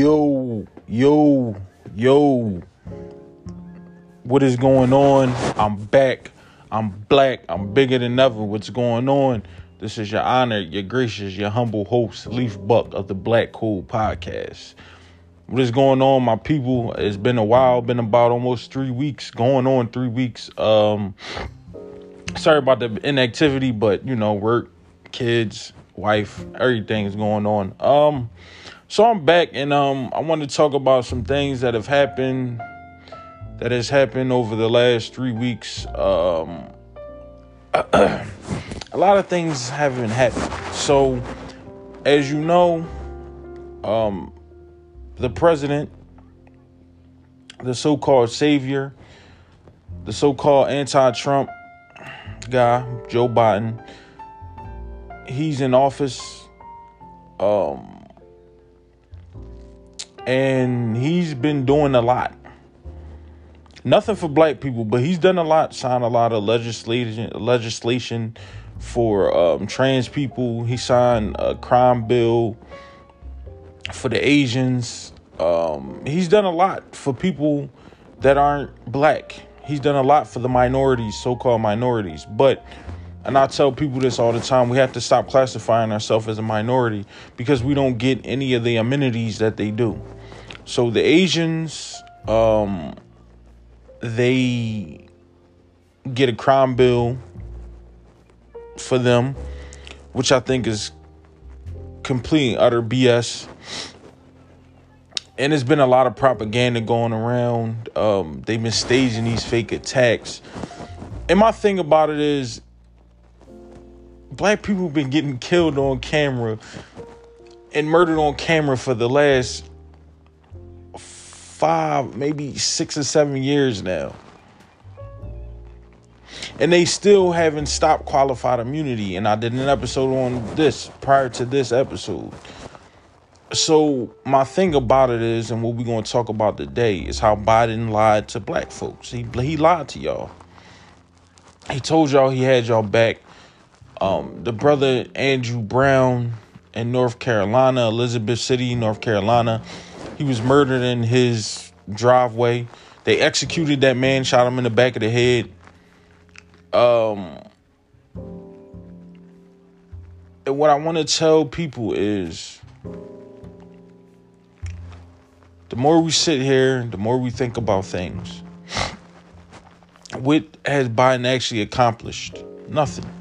Yo, yo, yo. What is going on? I'm back. I'm black. I'm bigger than ever. What's going on? This is your honor, your gracious, your humble host, Leaf Buck of the Black Cool Podcast. What is going on, my people? It's been a while, been about almost three weeks, going on three weeks. Um sorry about the inactivity, but you know, work, kids, wife, everything is going on. Um so I'm back and um I want to talk about some things that have happened that has happened over the last 3 weeks. Um a lot of things haven't happened. So as you know, um the president, the so-called savior, the so-called anti-Trump guy, Joe Biden, he's in office um and he's been doing a lot. Nothing for black people, but he's done a lot, signed a lot of legislation legislation for um, trans people. He signed a crime bill for the Asians. Um, he's done a lot for people that aren't black. He's done a lot for the minorities, so-called minorities. But and I tell people this all the time, we have to stop classifying ourselves as a minority because we don't get any of the amenities that they do. So the Asians, um, they get a crime bill for them, which I think is complete utter BS. And there's been a lot of propaganda going around. Um, they've been staging these fake attacks. And my thing about it is, black people have been getting killed on camera and murdered on camera for the last five, maybe six or seven years now. And they still haven't stopped qualified immunity. And I did an episode on this prior to this episode. So my thing about it is, and what we're going to talk about today is how Biden lied to black folks. He he lied to y'all. He told y'all he had y'all back. Um, the brother Andrew Brown in North Carolina, Elizabeth City, North Carolina, he was murdered in his driveway. They executed that man, shot him in the back of the head. Um, and what I want to tell people is the more we sit here, the more we think about things. What has Biden actually accomplished? Nothing.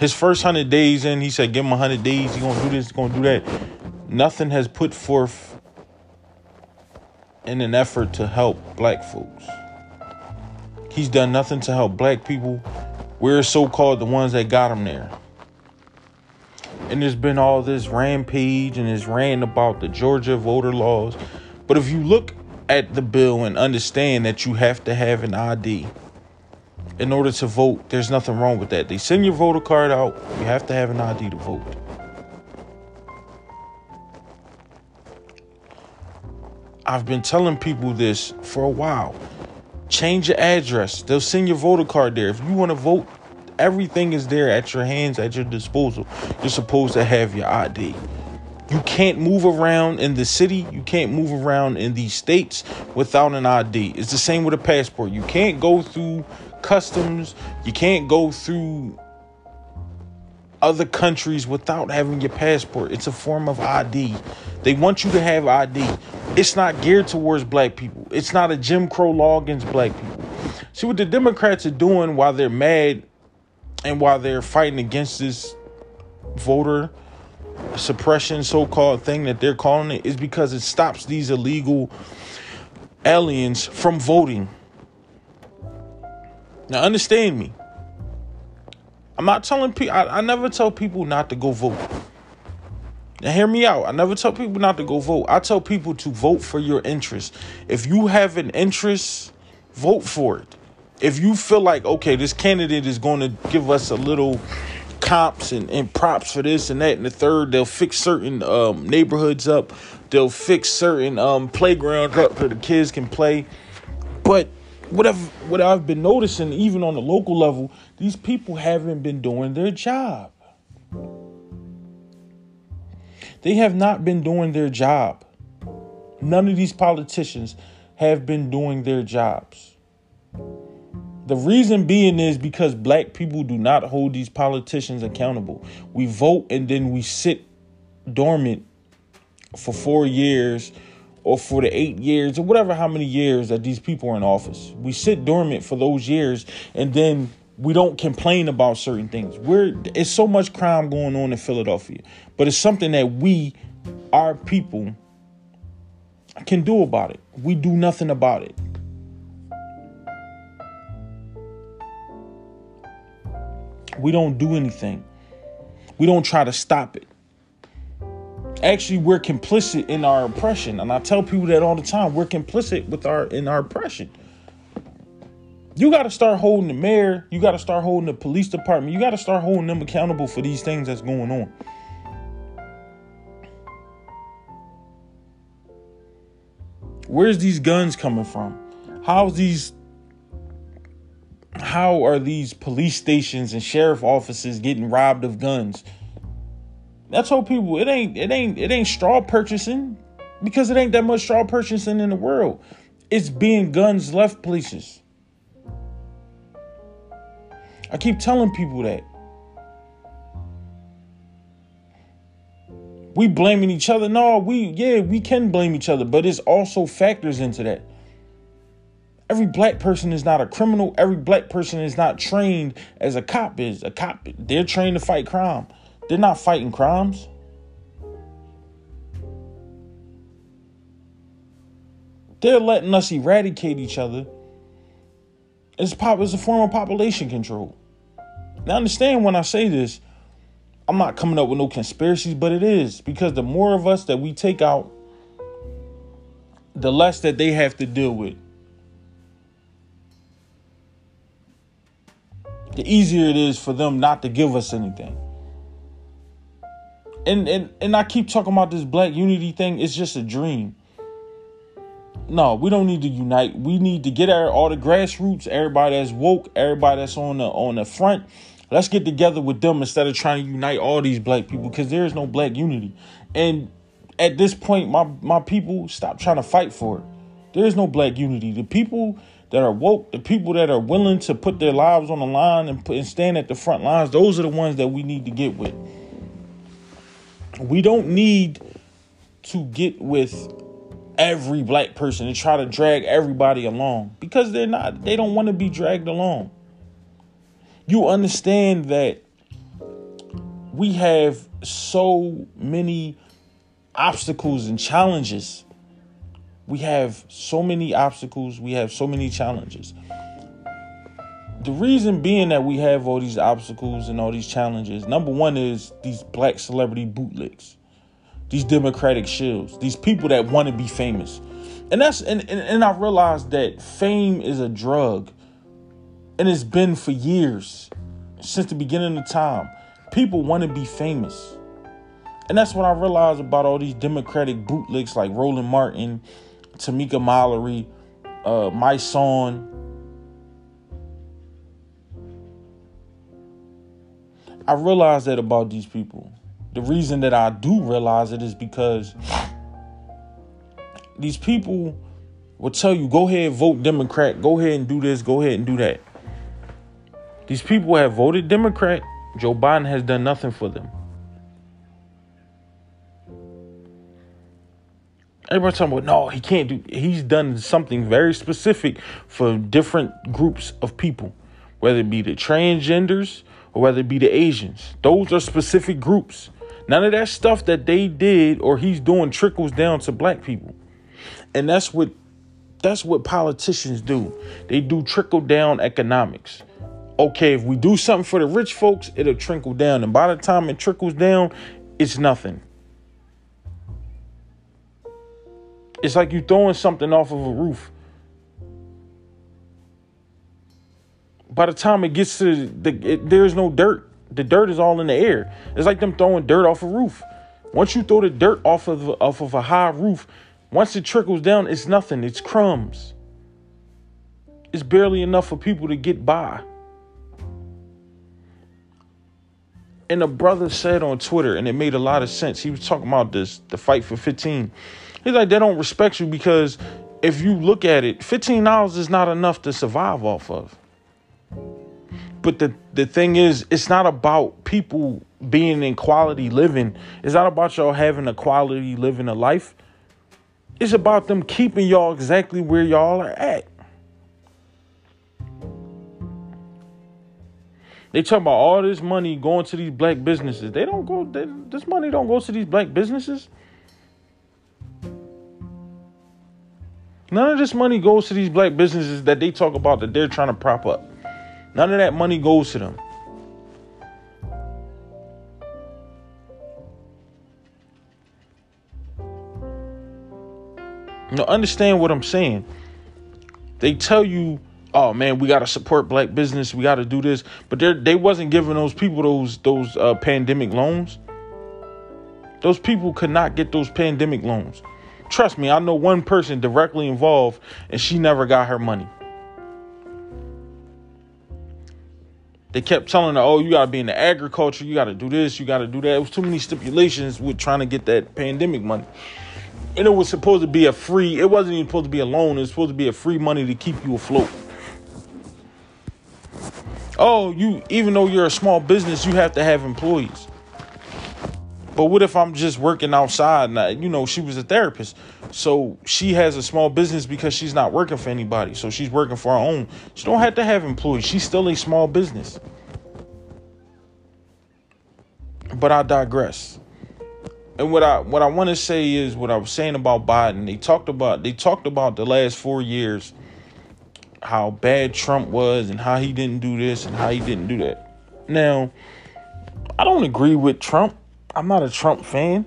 His first hundred days in, he said, "Give him hundred days. He gonna do this. He gonna do that." Nothing has put forth in an effort to help black folks. He's done nothing to help black people. We're so-called the ones that got him there. And there's been all this rampage and this rant about the Georgia voter laws. But if you look at the bill and understand that you have to have an ID in order to vote, there's nothing wrong with that. They send your voter card out, you have to have an ID to vote. I've been telling people this for a while. Change your address. They'll send your voter card there. If you want to vote, everything is there at your hands, at your disposal. You're supposed to have your ID. You can't move around in the city. You can't move around in these states without an ID. It's the same with a passport. You can't go through customs. You can't go through other countries without having your passport. It's a form of ID. They want you to have ID. It's not geared towards black people. It's not a Jim Crow law against black people. See what the Democrats are doing while they're mad and while they're fighting against this voter suppression so-called thing that they're calling it is because it stops these illegal aliens from voting. Now understand me. I'm not telling people I, I never tell people not to go vote. Now hear me out. I never tell people not to go vote. I tell people to vote for your interest. If you have an interest, vote for it. If you feel like okay, this candidate is going to give us a little comps and, and props for this and that and the third. They'll fix certain um, neighborhoods up. They'll fix certain um, playgrounds up so the kids can play. But what I've what I've been noticing, even on the local level, these people haven't been doing their job. They have not been doing their job. None of these politicians have been doing their jobs. The reason being is because black people do not hold these politicians accountable. We vote and then we sit dormant for four years or for the eight years or whatever how many years that these people are in office. We sit dormant for those years and then we don't complain about certain things. We're it's so much crime going on in Philadelphia, but it's something that we, our people, can do about it. We do nothing about it. We don't do anything. We don't try to stop it. Actually, we're complicit in our oppression, and I tell people that all the time. We're complicit with our in our oppression. You got to start holding the mayor. You got to start holding the police department. You got to start holding them accountable for these things that's going on. Where's these guns coming from? How's these how are these police stations and sheriff offices getting robbed of guns? That's told people it ain't it ain't it ain't straw purchasing because it ain't that much straw purchasing in the world. It's being guns left places. I keep telling people that. We blaming each other. No, we yeah, we can blame each other, but it's also factors into that. Every black person is not a criminal. Every black person is not trained as a cop is. A cop, they're trained to fight crime. They're not fighting crimes. They're letting us eradicate each other. It's pop. It's a form of population control. Now, understand when I say this, I'm not coming up with no conspiracies, but it is because the more of us that we take out, the less that they have to deal with. The easier it is for them not to give us anything. And and and I keep talking about this black unity thing. It's just a dream. No, we don't need to unite. We need to get our all the grassroots, everybody that's woke, everybody that's on the on the front, Let's get together with them instead of trying to unite all these black people because there is no black unity. And at this point, my, my people stop trying to fight for it. There is no black unity. The people that are woke, the people that are willing to put their lives on the line and, put, and stand at the front lines, those are the ones that we need to get with. We don't need to get with every black person and try to drag everybody along because they're not, they don't want to be dragged along you understand that we have so many obstacles and challenges. We have so many obstacles, we have so many challenges. The reason being that we have all these obstacles and all these challenges, number one is these black celebrity bootlegs, these democratic shills, these people that want to be famous. And that's and, and, and I realized that fame is a drug and it's been for years, since the beginning of time. People want to be famous. And that's what I realized about all these Democratic bootlegs like Roland Martin, Tamika Mallory, uh, Mysonne. I realize that about these people. The reason that I do realize it is because these people will tell you, go ahead, vote Democrat, go ahead and do this, go ahead and do that. These people have voted Democrat. Joe Biden has done nothing for them. Everybody's talking about no, he can't do. He's done something very specific for different groups of people, whether it be the transgenders or whether it be the Asians. Those are specific groups. None of that stuff that they did or he's doing trickles down to black people, and that's what that's what politicians do. They do trickle down economics okay, if we do something for the rich folks, it'll trickle down. And by the time it trickles down, it's nothing. It's like you throwing something off of a roof. By the time it gets to the, it, there's no dirt. The dirt is all in the air. It's like them throwing dirt off a roof. Once you throw the dirt off of off of a high roof, once it trickles down, it's nothing. It's crumbs. It's barely enough for people to get by. And a brother said on Twitter, and it made a lot of sense. He was talking about this, the fight for 15. He's like, they don't respect you because if you look at it, $15 is not enough to survive off of. But the, the thing is, it's not about people being in quality living. It's not about y'all having a quality living a life. It's about them keeping y'all exactly where y'all are at. They talk about all this money going to these black businesses. They don't go. They, this money don't go to these black businesses. None of this money goes to these black businesses that they talk about that they're trying to prop up. None of that money goes to them. No, understand what I'm saying. They tell you, "Oh man, we got to support black business. We got to do this," but they they wasn't giving those people those those uh, pandemic loans. Those people could not get those pandemic loans. Trust me, I know one person directly involved, and she never got her money. They kept telling her, "Oh, you got to be in the agriculture. You got to do this. You got to do that." It was too many stipulations with trying to get that pandemic money, and it was supposed to be a free. It wasn't even supposed to be a loan. It was supposed to be a free money to keep you afloat. Oh, you even though you're a small business, you have to have employees. But what if I'm just working outside? And you know, she was a therapist, so she has a small business because she's not working for anybody. So she's working for her own. She don't have to have employees. She's still a small business. But I digress. And what I what I want to say is what I was saying about Biden. They talked about they talked about the last four years, how bad Trump was and how he didn't do this and how he didn't do that. Now, I don't agree with Trump. I'm not a Trump fan.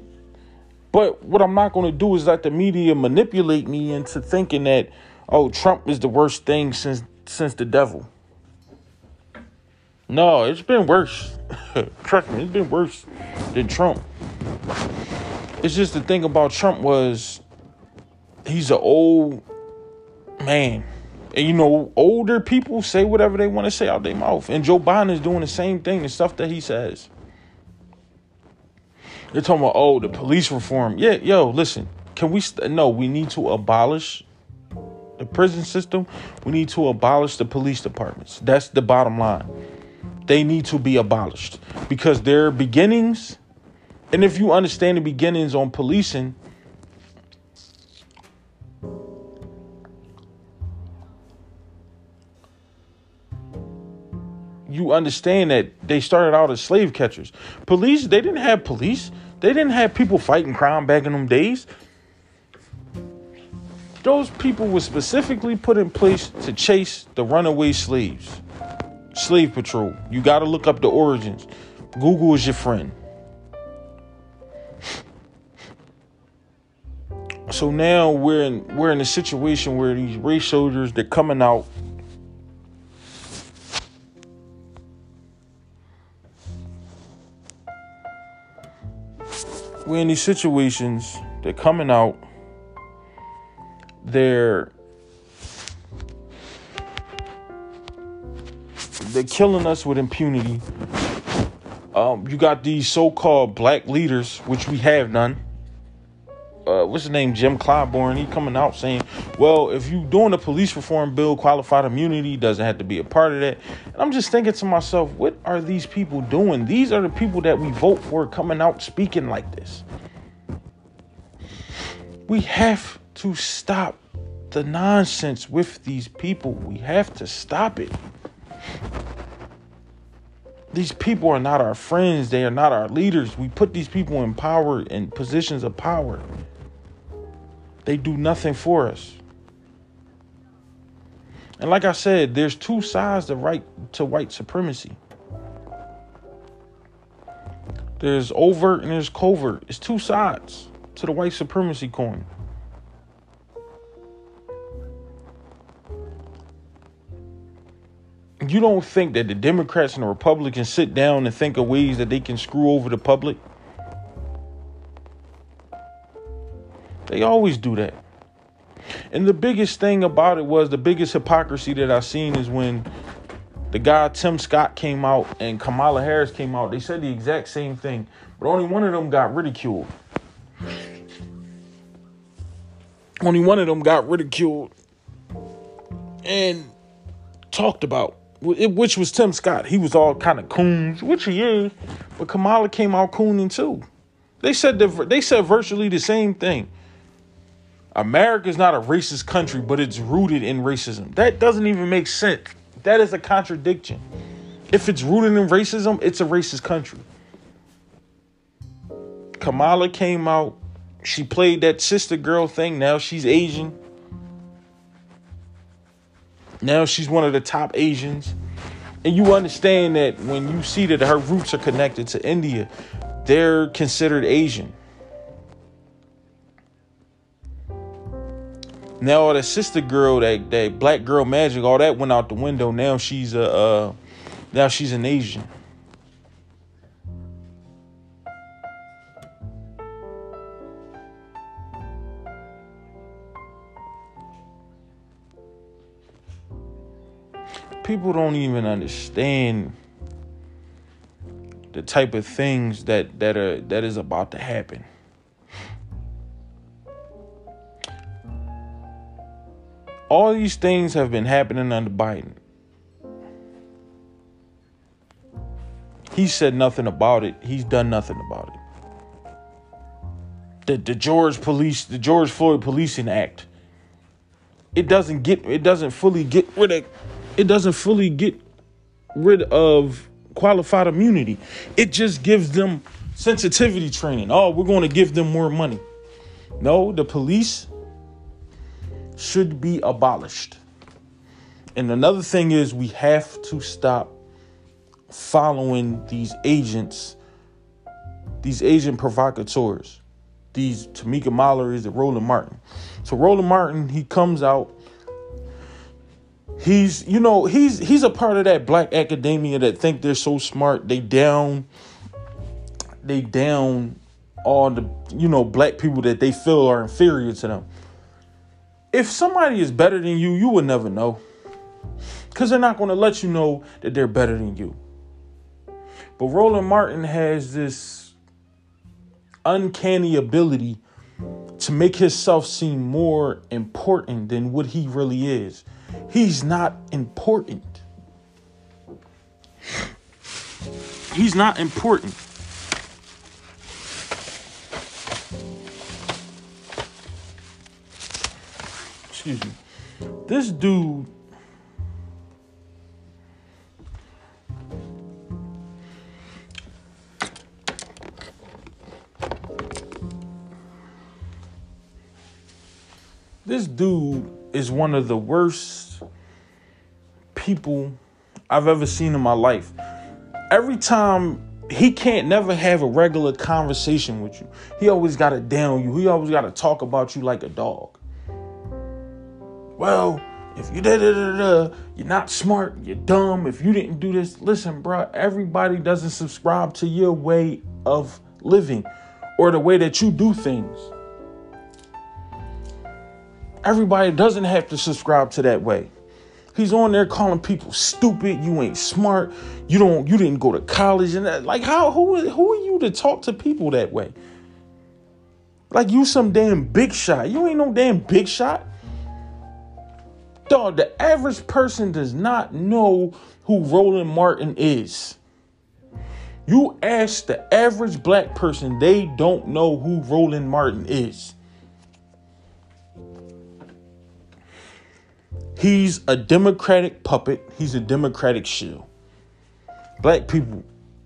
But what I'm not going to do is let the media manipulate me into thinking that, oh, Trump is the worst thing since since the devil. No, it's been worse. Trust me, it's been worse than Trump. It's just the thing about Trump was he's an old man. And you know, older people say whatever they want to say out their mouth. And Joe Biden is doing the same thing, the stuff that he says. They're talking about oh the police reform. Yeah, yo, listen. Can we? St- no, we need to abolish the prison system. We need to abolish the police departments. That's the bottom line. They need to be abolished because their beginnings, and if you understand the beginnings on policing, you understand that they started out as slave catchers. Police, they didn't have police. They didn't have people fighting crime back in them days. Those people were specifically put in place to chase the runaway slaves. Slave Patrol. You got to look up the origins. Google is your friend. So now we're in we're in a situation where these race soldiers they're coming out we're in these situations, they're coming out, they're they're killing us with impunity. Um, you got these so-called black leaders, which we have none. Uh, what's his name? Jim Clyburn. He coming out saying, "Well, if you doing a police reform bill, qualified immunity doesn't have to be a part of that." And I'm just thinking to myself, what are these people doing? These are the people that we vote for coming out speaking like this. We have to stop the nonsense with these people. We have to stop it. These people are not our friends. They are not our leaders. We put these people in power, in positions of power. They do nothing for us. And like I said, there's two sides to right to white supremacy. There's overt and there's covert. It's two sides to the white supremacy coin. You don't think that the Democrats and the Republicans sit down and think of ways that they can screw over the public? They always do that. And the biggest thing about it was the biggest hypocrisy that I seen is when the guy Tim Scott came out and Kamala Harris came out. They said the exact same thing, but only one of them got ridiculed. only one of them got ridiculed and talked about, which was Tim Scott. He was all kind of coons, which he is, but Kamala came out cooning too. They said the, they said virtually the same thing. America is not a racist country, but it's rooted in racism. That doesn't even make sense. That is a contradiction. If it's rooted in racism, it's a racist country. Kamala came out. She played that sister girl thing. Now she's Asian. Now she's one of the top Asians. And you understand that when you see that her roots are connected to India, they're considered Asian. Now all that sister girl, that that black girl magic, all that went out the window. Now she's a uh, now she's an Asian. People don't even understand the type of things that that are that is about to happen. All these things have been happening under Biden. He said nothing about it. He's done nothing about it. The the George police, the George Floyd Policing Act. It doesn't get it doesn't fully get rid of it doesn't fully get rid of qualified immunity. It just gives them sensitivity training. Oh, we're going to give them more money. No, the police should be abolished. And another thing is, we have to stop following these agents, these agent provocateurs, these Tamika Mallory's, the Roland Martin. So Roland Martin, he comes out. He's, you know, he's he's a part of that black academia that think they're so smart. They down, they down all the, you know, black people that they feel are inferior to them if somebody is better than you, you will never know. Because they're not going to let you know that they're better than you. But Roland Martin has this uncanny ability to make himself seem more important than what he really is. He's not important. He's not important. Excuse me. This dude This dude is one of the worst people I've ever seen in my life. Every time he can't never have a regular conversation with you. He always got to down you. He always got to talk about you like a dog well, if you da da da da, you're not smart, you're dumb. If you didn't do this, listen, bro. Everybody doesn't subscribe to your way of living or the way that you do things. Everybody doesn't have to subscribe to that way. He's on there calling people stupid. You ain't smart. You don't. You didn't go to college and that. Like how? Who? Who are you to talk to people that way? Like you some damn big shot. You ain't no damn big shot. Dog, the average person does not know who Roland Martin is. You ask the average black person, they don't know who Roland Martin is. He's a Democratic puppet, he's a Democratic shill. Black people,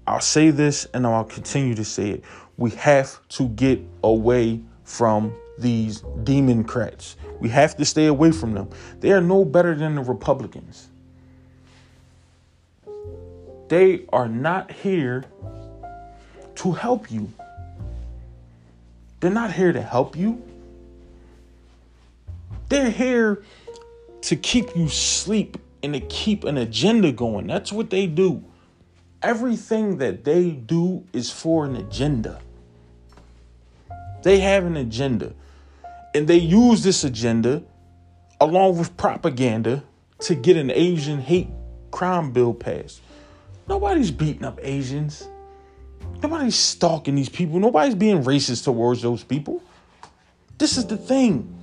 I'll say this and I'll continue to say it. We have to get away from these Democrats. We have to stay away from them. They are no better than the Republicans. They are not here to help you. They're not here to help you. They're here to keep you sleep and to keep an agenda going. That's what they do. Everything that they do is for an agenda. They have an agenda. And they use this agenda along with propaganda to get an Asian hate crime bill passed. Nobody's beating up Asians. Nobody's stalking these people. Nobody's being racist towards those people. This is the thing.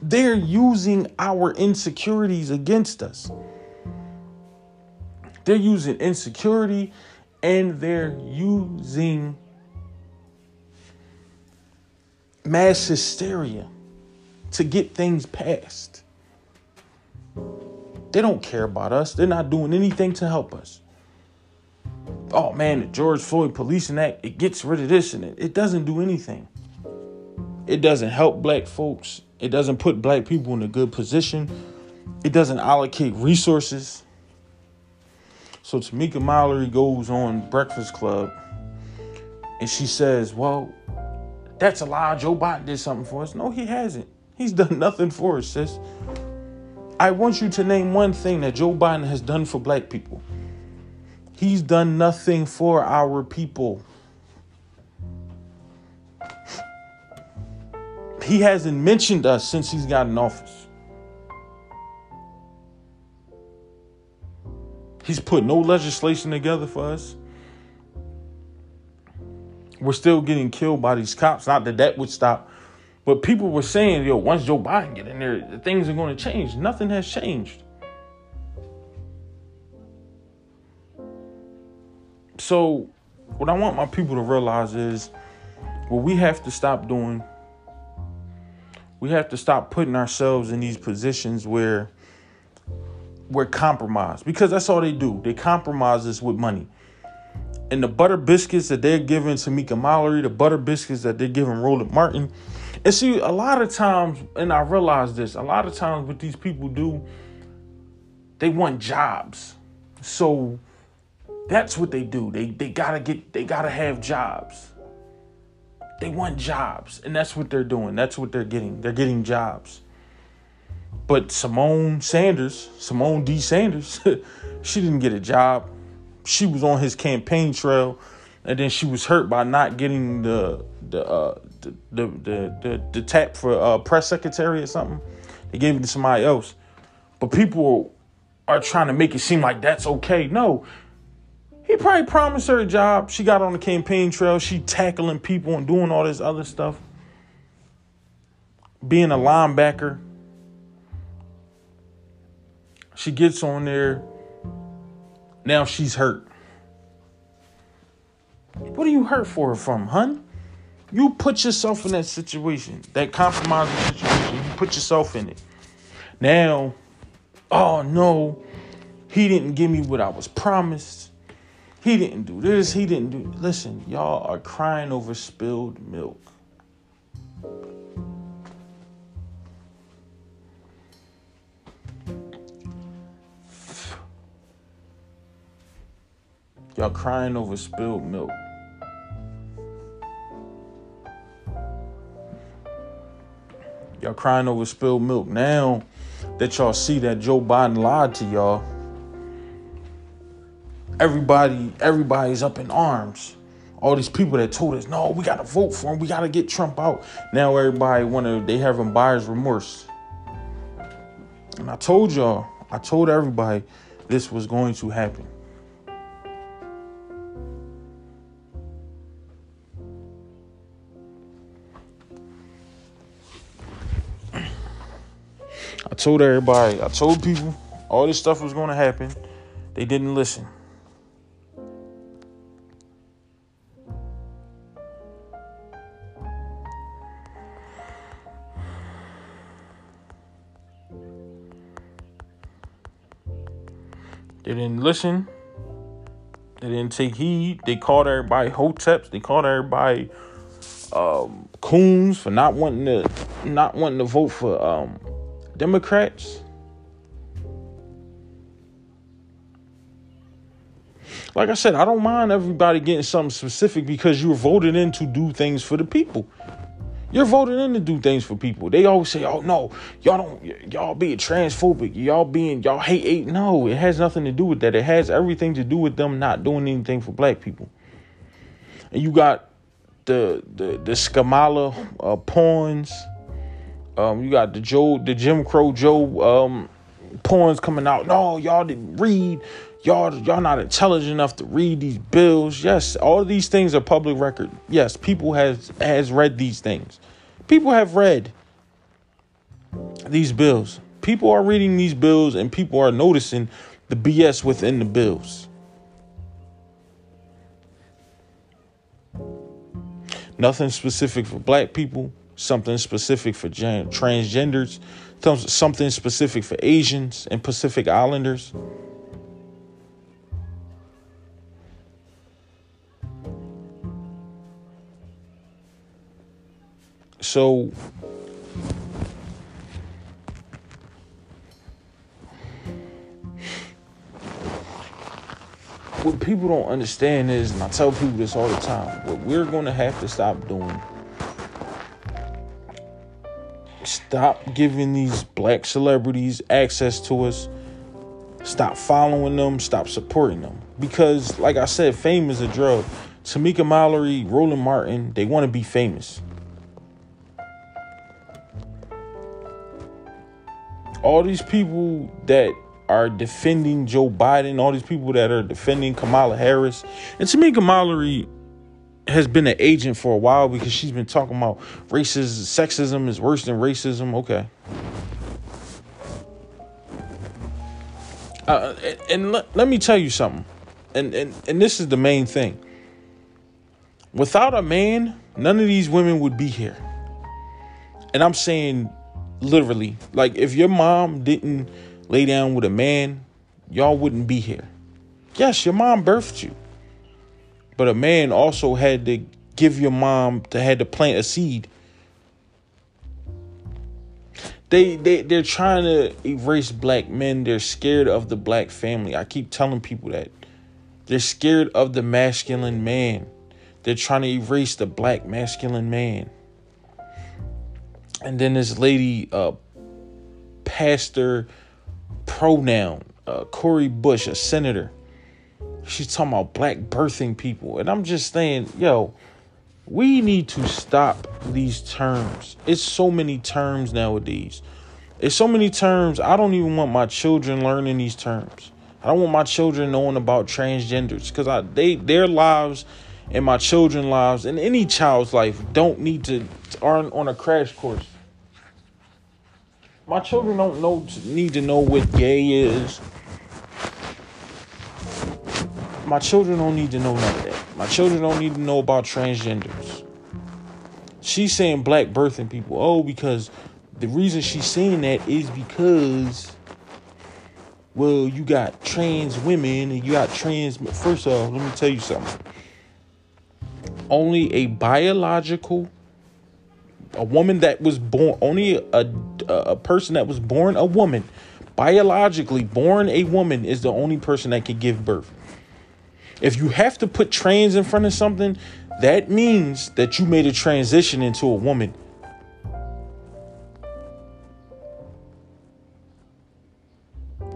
They're using our insecurities against us. They're using insecurity and they're using mass hysteria to get things passed. They don't care about us. They're not doing anything to help us. Oh man, the George Floyd Policing Act, it gets rid of this and it, it doesn't do anything. It doesn't help black folks. It doesn't put black people in a good position. It doesn't allocate resources. So Tamika Mallory goes on Breakfast Club and she says, Well, that's a lie. Joe Biden did something for us. No, he hasn't. He's done nothing for us, sis. I want you to name one thing that Joe Biden has done for black people. He's done nothing for our people. He hasn't mentioned us since he's gotten office. He's put no legislation together for us. We're still getting killed by these cops. Not that that would stop, but people were saying, "Yo, once Joe Biden get in there, things are going to change." Nothing has changed. So, what I want my people to realize is what we have to stop doing. We have to stop putting ourselves in these positions where we're compromised because that's all they do. They compromise us with money. And the butter biscuits that they're giving Tamika Mallory, the butter biscuits that they're giving Roland Martin. And see, a lot of times, and I realize this, a lot of times what these people do, they want jobs. So that's what they do. They they gotta get they gotta have jobs. They want jobs. And that's what they're doing. That's what they're getting. They're getting jobs. But Symone Sanders, Symone D. Sanders, she didn't get a job. She was on his campaign trail, and then she was hurt by not getting the the uh, the, the, the the tap for uh, press secretary or something. They gave it to somebody else. But people are trying to make it seem like that's okay. No, he probably promised her a job. She got on the campaign trail. She tackling people and doing all this other stuff. Being a linebacker. She gets on there. Now she's hurt. What are you hurt for from, hun? You put yourself in that situation, that compromising situation. You put yourself in it. Now, oh no, he didn't give me what I was promised. He didn't do this. He didn't do. Listen, y'all are crying over spilled milk. Y'all crying over spilled milk. Y'all crying over spilled milk. Now that y'all see that Joe Biden lied to y'all, everybody, everybody's up in arms. All these people that told us, no, we gotta vote for him, we gotta get Trump out. Now everybody wanna they having buyer's remorse. And I told y'all, I told everybody this was going to happen. I told everybody, I told people all this stuff was going to happen. They didn't listen. They didn't listen. They didn't take heed. They called everybody hoteps. They called everybody um, coons for not wanting to not wanting to vote for um, Democrats. Like I said, I don't mind everybody getting something specific because you're voted in to do things for the people. You're voted in to do things for people. They always say, "Oh no, y'all don't, y'all being transphobic, y'all being, y'all hate eight." No, it has nothing to do with that. It has everything to do with them not doing anything for black people. And you got the the the Skamala uh, pawns. Um, you got the Joe, the Jim Crow Joe um, pawns coming out. No, y'all didn't read. Y'all, y'all not intelligent enough to read these bills. Yes, all these things are public record. Yes, people has has read these things. People have read. these bills. People are reading these bills and people are noticing the BS within the bills. Nothing specific for black people, something specific for gen- transgenders, something specific for Asians and Pacific Islanders. So what people don't understand is, and I tell people this all the time, what we're going to have to stop doing. Stop giving these black celebrities access to us. Stop following them. Stop supporting them. Because, like I said, fame is a drug. Tamika Mallory, Roland Martin, they want to be famous. All these people that are defending Joe Biden, all these people that are defending Kamala Harris. And Tamika Mallory has been an agent for a while because she's been talking about racism, sexism is worse than racism. Okay. Uh, and, let, let me tell you something. And, and and this is the main thing. Without a man, none of these women would be here. And I'm saying literally, like if your mom didn't lay down with a man, y'all wouldn't be here. Yes, your mom birthed you. But a man also had to give your mom to had to plant a seed. They they they're trying to erase black men. They're scared of the black family. I keep telling people that. They're scared of the masculine man. They're trying to erase the black masculine man. And then this lady, uh, Pastor pronoun. Uh, Cori Bush, a senator, she's talking about black birthing people. And I'm just saying, yo, we need to stop these terms. It's so many terms nowadays. It's so many terms. I don't even want my children learning these terms. I don't want my children knowing about transgenders because I they their lives and my children's lives and any child's life don't need to aren't on a crash course. My children don't know need to know what gay is. My children don't need to know none of that. My children don't need to know about transgenders. She's saying black birthing people. Oh, because the reason she's saying that is because well, you got trans women and you got trans first off, let me tell you something. Only a biological a woman that was born only a a person that was born a woman biologically born a woman is the only person that can give birth if you have to put trans in front of something that means that you made a transition into a woman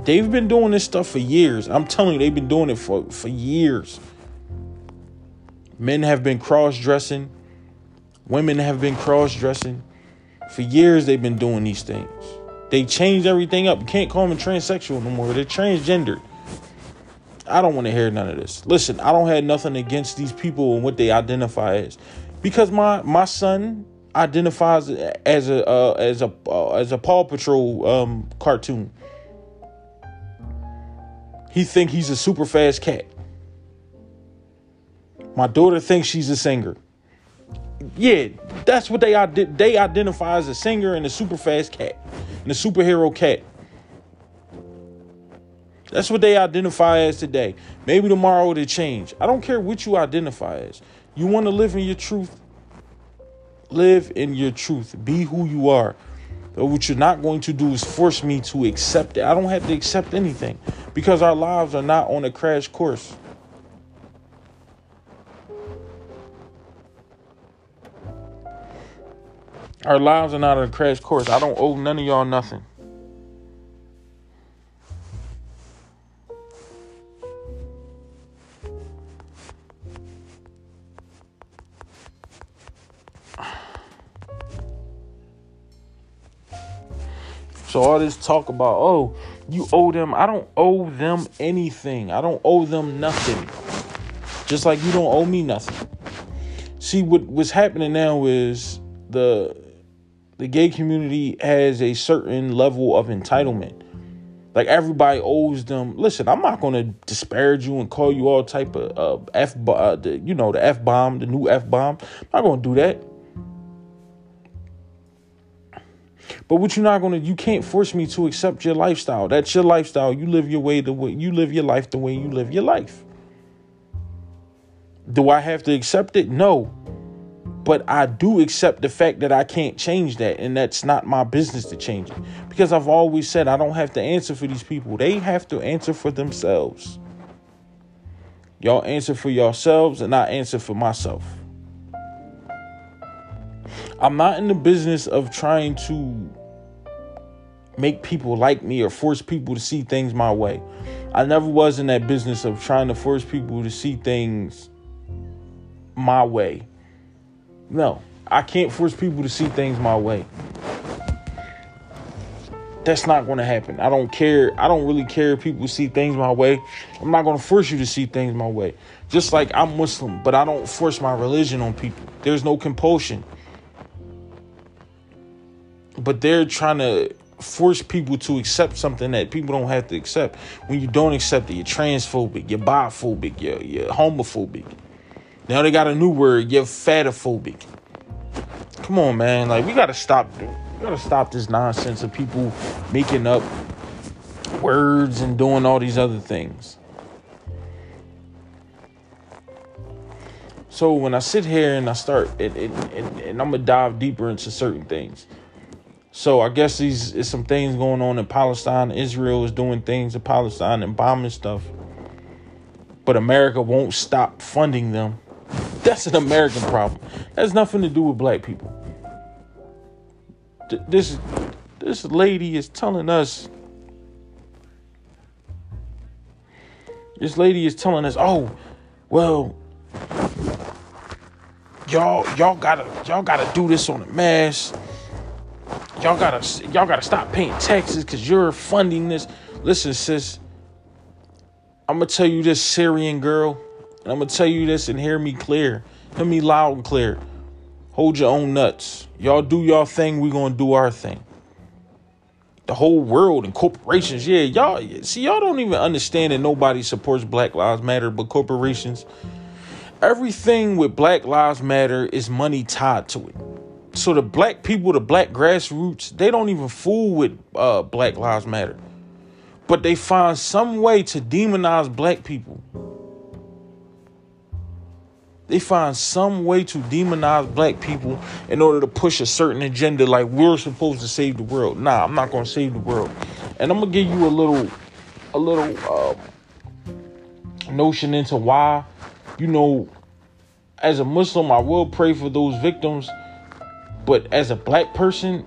they've been doing this stuff for years i'm telling you they've been doing it for for years men have been cross-dressing Women have been cross dressing. For years, they've been doing these things. They changed everything up. You can't call them transsexual no more. They're transgendered. I don't want to hear none of this. Listen, I don't have nothing against these people and what they identify as, because my my son identifies as a uh, as a uh, as a Paw Patrol um, cartoon. He think he's a super fast cat. My daughter thinks she's a singer yeah, that's what they they identify as a singer and a super fast cat and a superhero cat. That's what they identify as today. Maybe tomorrow it'll change. I don't care what you identify as. You want to live in your truth? Live in your truth. Be who you are. But what you're not going to do is force me to accept it. I don't have to accept anything because our lives are not on a crash course. Our lives are not on a crash course. I don't owe none of y'all nothing. So all this talk about, oh, you owe them. I don't owe them anything. I don't owe them nothing. Just like you don't owe me nothing. See what what's happening now is the the gay community has a certain level of entitlement. Like everybody owes them. Listen, I'm not to disparage you and call you all type of uh, f, uh, the, you know, the f bomb, the new f bomb. I'm not to do that. But what you're not gonna, you can't force me to accept your lifestyle. That's your lifestyle. You live your way the way you live your life the way you live your life. Do I have to accept it? No. But I do accept the fact that I can't change that, and that's not my business to change it. Because I've always said I don't have to answer for these people. They have to answer for themselves. Y'all answer for yourselves, and I answer for myself. I'm not in the business of trying to make people like me or force people to see things my way. I never was in that business of trying to force people to see things my way. No, I can't force people to see things my way. That's not going to happen. I don't care. I don't really care if people see things my way. I'm not going to force you to see things my way. Just like I'm Muslim, but I don't force my religion on people. There's no compulsion but they're trying to force people to accept something that people don't have to accept. When you don't accept it, you're transphobic, you're biphobic, you're, you're homophobic. Now they got a new word, you're fatophobic. Come on, man. Like we gotta stop. We gotta stop this nonsense of people making up words and doing all these other things. So when I sit here and I start, and, and, and, and I'm gonna dive deeper into certain things. So I guess these is some things going on in Palestine. Israel is doing things in Palestine and bombing stuff. But America won't stop funding them. That's an American problem. That has nothing to do with black people. This this lady is telling us This lady is telling us, "Oh, well, y'all y'all gotta y'all gotta do this on a mass y'all gotta y'all gotta stop paying taxes because you're funding this. Listen, sis, I'm gonna tell you this, Syrian girl, and I'm gonna tell you this and hear me clear, hear me loud and clear. Hold your own nuts. Y'all do y'all thing. We gonna do our thing. The whole world and corporations, yeah, y'all see y'all don't even understand that nobody supports Black Lives Matter but corporations. Everything with Black Lives Matter is money tied to it so the black people, the black grassroots, they don't even fool with uh, Black Lives Matter. But they find some way to demonize black people. They find some way to demonize black people in order to push a certain agenda like we're supposed to save the world. Nah, I'm not gonna save the world. And I'm gonna give you a little a little uh, notion into why, you know, as a Muslim, I will pray for those victims but as a black person,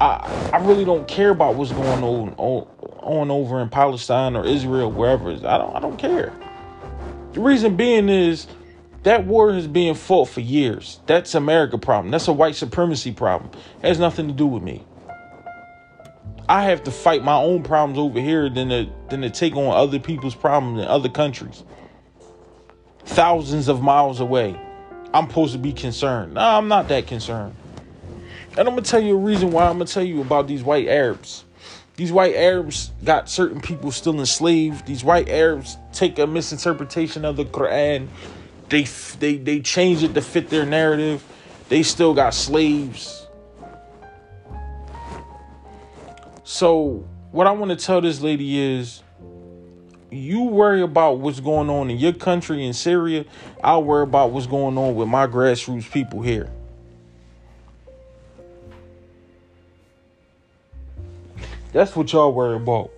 I I really don't care about what's going on on, on over in Palestine or Israel, wherever. I don't I don't care. The reason being is that war is being fought for years. That's America problem. That's a white supremacy problem. It has nothing to do with me. I have to fight my own problems over here than to than to take on other people's problems in other countries. Thousands of miles away. I'm supposed to be concerned. No, I'm not that concerned. And I'm gonna tell you a reason why I'm gonna tell you about these white Arabs. These white Arabs got certain people still enslaved. These white Arabs take a misinterpretation of the Quran. They they they change it to fit their narrative. They still got slaves. So what I want to tell this lady is you worry about what's going on in your country in Syria, I'll worry about what's going on with my grassroots people here. That's what y'all worry about.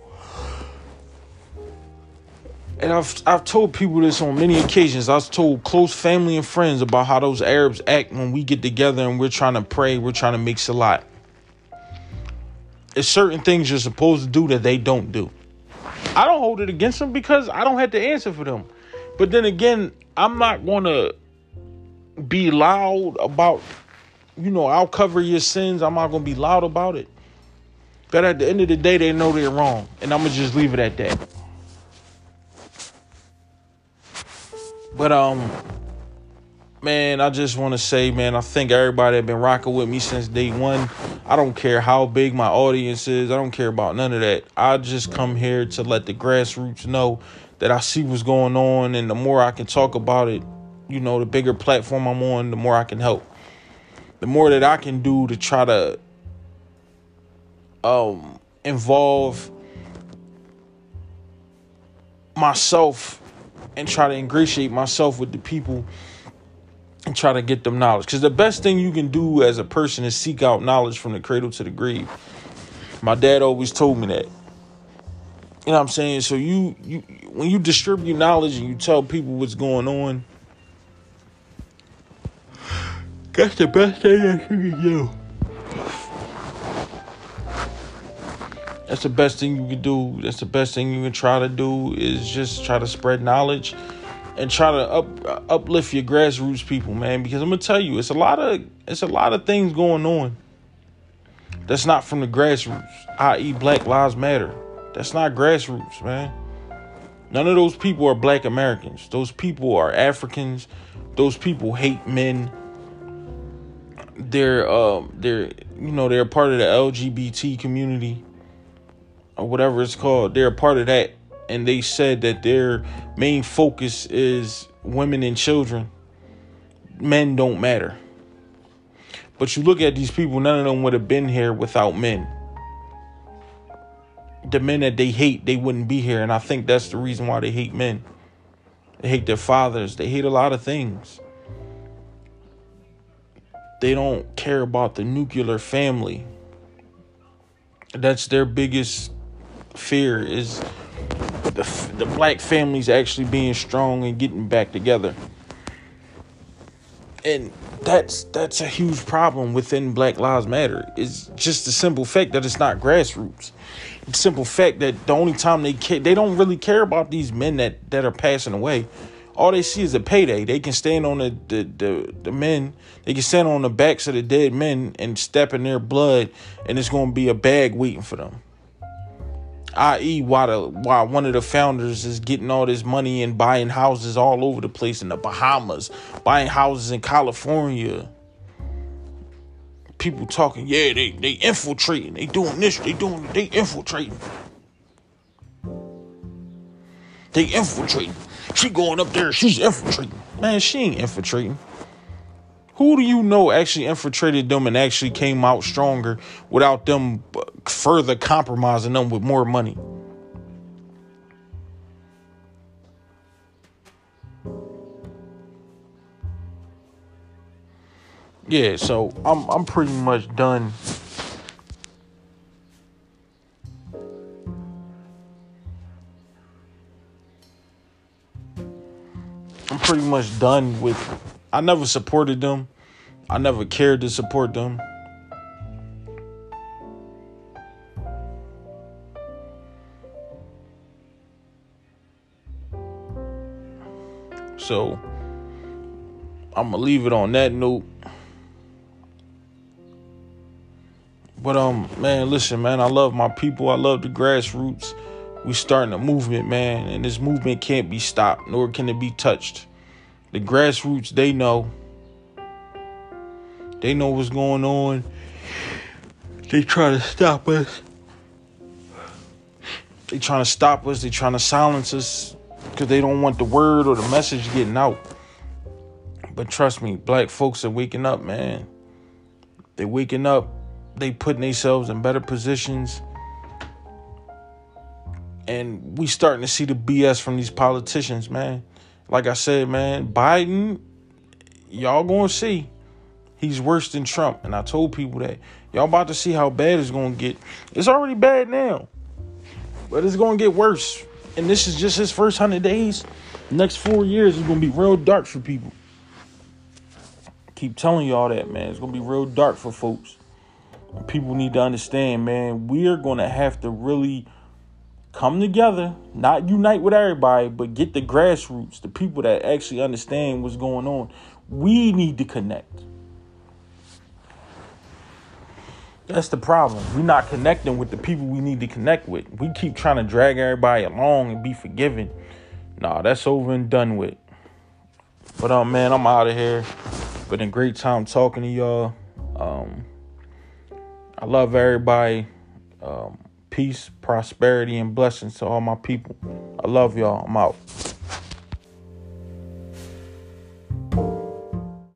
And I've I've told people this on many occasions. I've told close family and friends about how those Arabs act when we get together and we're trying to pray, we're trying to make salat. There's certain things you're supposed to do that they don't do. I don't hold it against them because I don't have to answer for them. But then again, I'm not gonna be loud about, you know, I'll cover your sins. I'm not gonna be loud about it. But at the end of the day, they know they're wrong. And I'm gonna just leave it at that. But um man, I just want to say, man, I think everybody that been rocking with me since day one. I don't care how big my audience is. I don't care about none of that. I just come here to let the grassroots know that I see what's going on, and the more I can talk about it, you know, the bigger platform I'm on, the more I can help. The more that I can do to try to um involve myself and try to ingratiate myself with the people and try to get them knowledge. Because the best thing you can do as a person is seek out knowledge from the cradle to the grave. My dad always told me that. You know what I'm saying? So you you when you distribute knowledge and you tell people what's going on, that's the best thing that you can do. That's the best thing you can do. That's the best thing you can try to do is just try to spread knowledge and try to up uplift your grassroots people, man. Because I'm gonna tell you, it's a lot of it's a lot of things going on. That's not from the grassroots, i.e., Black Lives Matter. That's not grassroots, man. None of those people are Black Americans. Those people are Africans. Those people hate men. They're um they're you know they're part of the LGBT community or whatever it's called. They're a part of that and they said that their main focus is women and children. Men don't matter. But you look at these people, none of them would have been here without men. The men that they hate, they wouldn't be here. And I think that's the reason why they hate men. They hate their fathers. They hate a lot of things. They don't care about the nuclear family. That's their biggest fear is the, the black families actually being strong and getting back together. And that's that's a huge problem within Black Lives Matter. It's just the simple fact that it's not grassroots. Simple fact that the only time they care, they don't really care about these men that that are passing away. All they see is a payday. They can stand on the the, the, the men. They can stand on the backs of the dead men and step in their blood, and it's going to be a bag waiting for them i.e., why the why one of the founders is getting all this money and buying houses all over the place in the Bahamas, buying houses in California. People talking, yeah, they they infiltrating, they doing this, they doing, they infiltrating. They infiltrating. She going up there, she's infiltrating. Man, she ain't infiltrating. Who do you know actually infiltrated them and actually came out stronger without them uh, further compromising them with more money? Yeah, so I'm I'm pretty much done. I'm pretty much done with I never supported them. I never cared to support them. So I'm gonna leave it on that note. But um, man, listen, man, I love my people. I love the grassroots. We starting a movement, man, and this movement can't be stopped, nor can it be touched. The grassroots, they know. They know what's going on. They try to stop us. They trying to stop us. They trying to silence us because they don't want the word or the message getting out. But trust me, black folks are waking up, man. They waking up. They putting themselves in better positions. And we starting to see the BS from these politicians, man like I said, man, Biden, y'all gonna see. He's worse than Trump. And I told people that. Y'all about to see how bad it's gonna get. It's already bad now. But it's gonna get worse. And this is just his first hundred days. next four years is gonna be real dark for people. keep telling y'all that, man. It's gonna be real dark for folks. People need to understand, man, we are gonna have to really come together, not unite with everybody, but get the grassroots, the people that actually understand what's going on. We need to connect. That's the problem. We're not connecting with the people we need to connect with. We keep trying to drag everybody along and be forgiving. Nah, that's over and done with. But um, man, I'm out of here. But a great time talking to y'all. Um, I love everybody. Um, peace, prosperity, and blessings to all my people. I love y'all. I'm out.